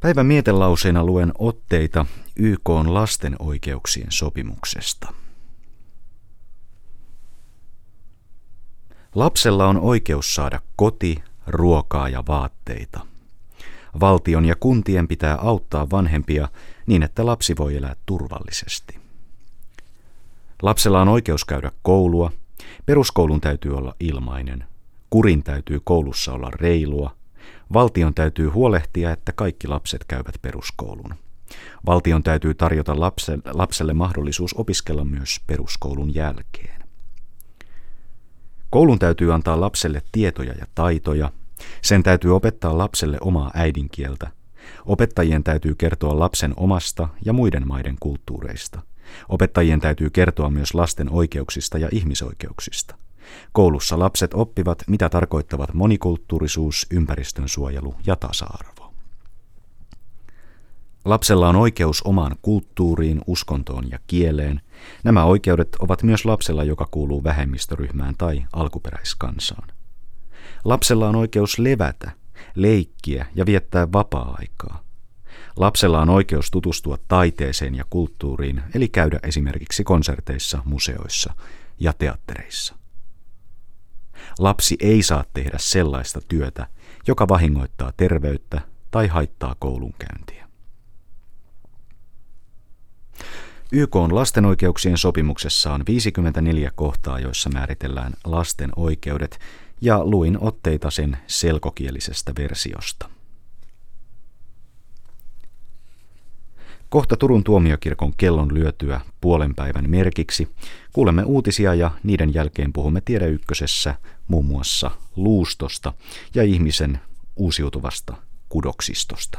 Päivän mietelauseena luen otteita YK on lasten oikeuksien sopimuksesta. Lapsella on oikeus saada koti, ruokaa ja vaatteita. Valtion ja kuntien pitää auttaa vanhempia niin, että lapsi voi elää turvallisesti. Lapsella on oikeus käydä koulua. Peruskoulun täytyy olla ilmainen. Kurin täytyy koulussa olla reilua. Valtion täytyy huolehtia, että kaikki lapset käyvät peruskoulun. Valtion täytyy tarjota lapselle, mahdollisuus opiskella myös peruskoulun jälkeen. Koulun täytyy antaa lapselle tietoja ja taitoja. Sen täytyy opettaa lapselle omaa äidinkieltä. Opettajien täytyy kertoa lapsen omasta ja muiden maiden kulttuureista. Opettajien täytyy kertoa myös lasten oikeuksista ja ihmisoikeuksista. Koulussa lapset oppivat, mitä tarkoittavat monikulttuurisuus, ympäristönsuojelu ja tasa-arvo. Lapsella on oikeus omaan kulttuuriin, uskontoon ja kieleen. Nämä oikeudet ovat myös lapsella, joka kuuluu vähemmistöryhmään tai alkuperäiskansaan. Lapsella on oikeus levätä, leikkiä ja viettää vapaa-aikaa. Lapsella on oikeus tutustua taiteeseen ja kulttuuriin, eli käydä esimerkiksi konserteissa, museoissa ja teattereissa. Lapsi ei saa tehdä sellaista työtä, joka vahingoittaa terveyttä tai haittaa koulunkäyntiä. YK on lasten oikeuksien sopimuksessa on 54 kohtaa, joissa määritellään lasten oikeudet, ja luin otteita sen selkokielisestä versiosta. Kohta Turun tuomiokirkon kellon lyötyä puolen päivän merkiksi kuulemme uutisia ja niiden jälkeen puhumme Tiede Ykkösessä muun muassa luustosta ja ihmisen uusiutuvasta kudoksistosta.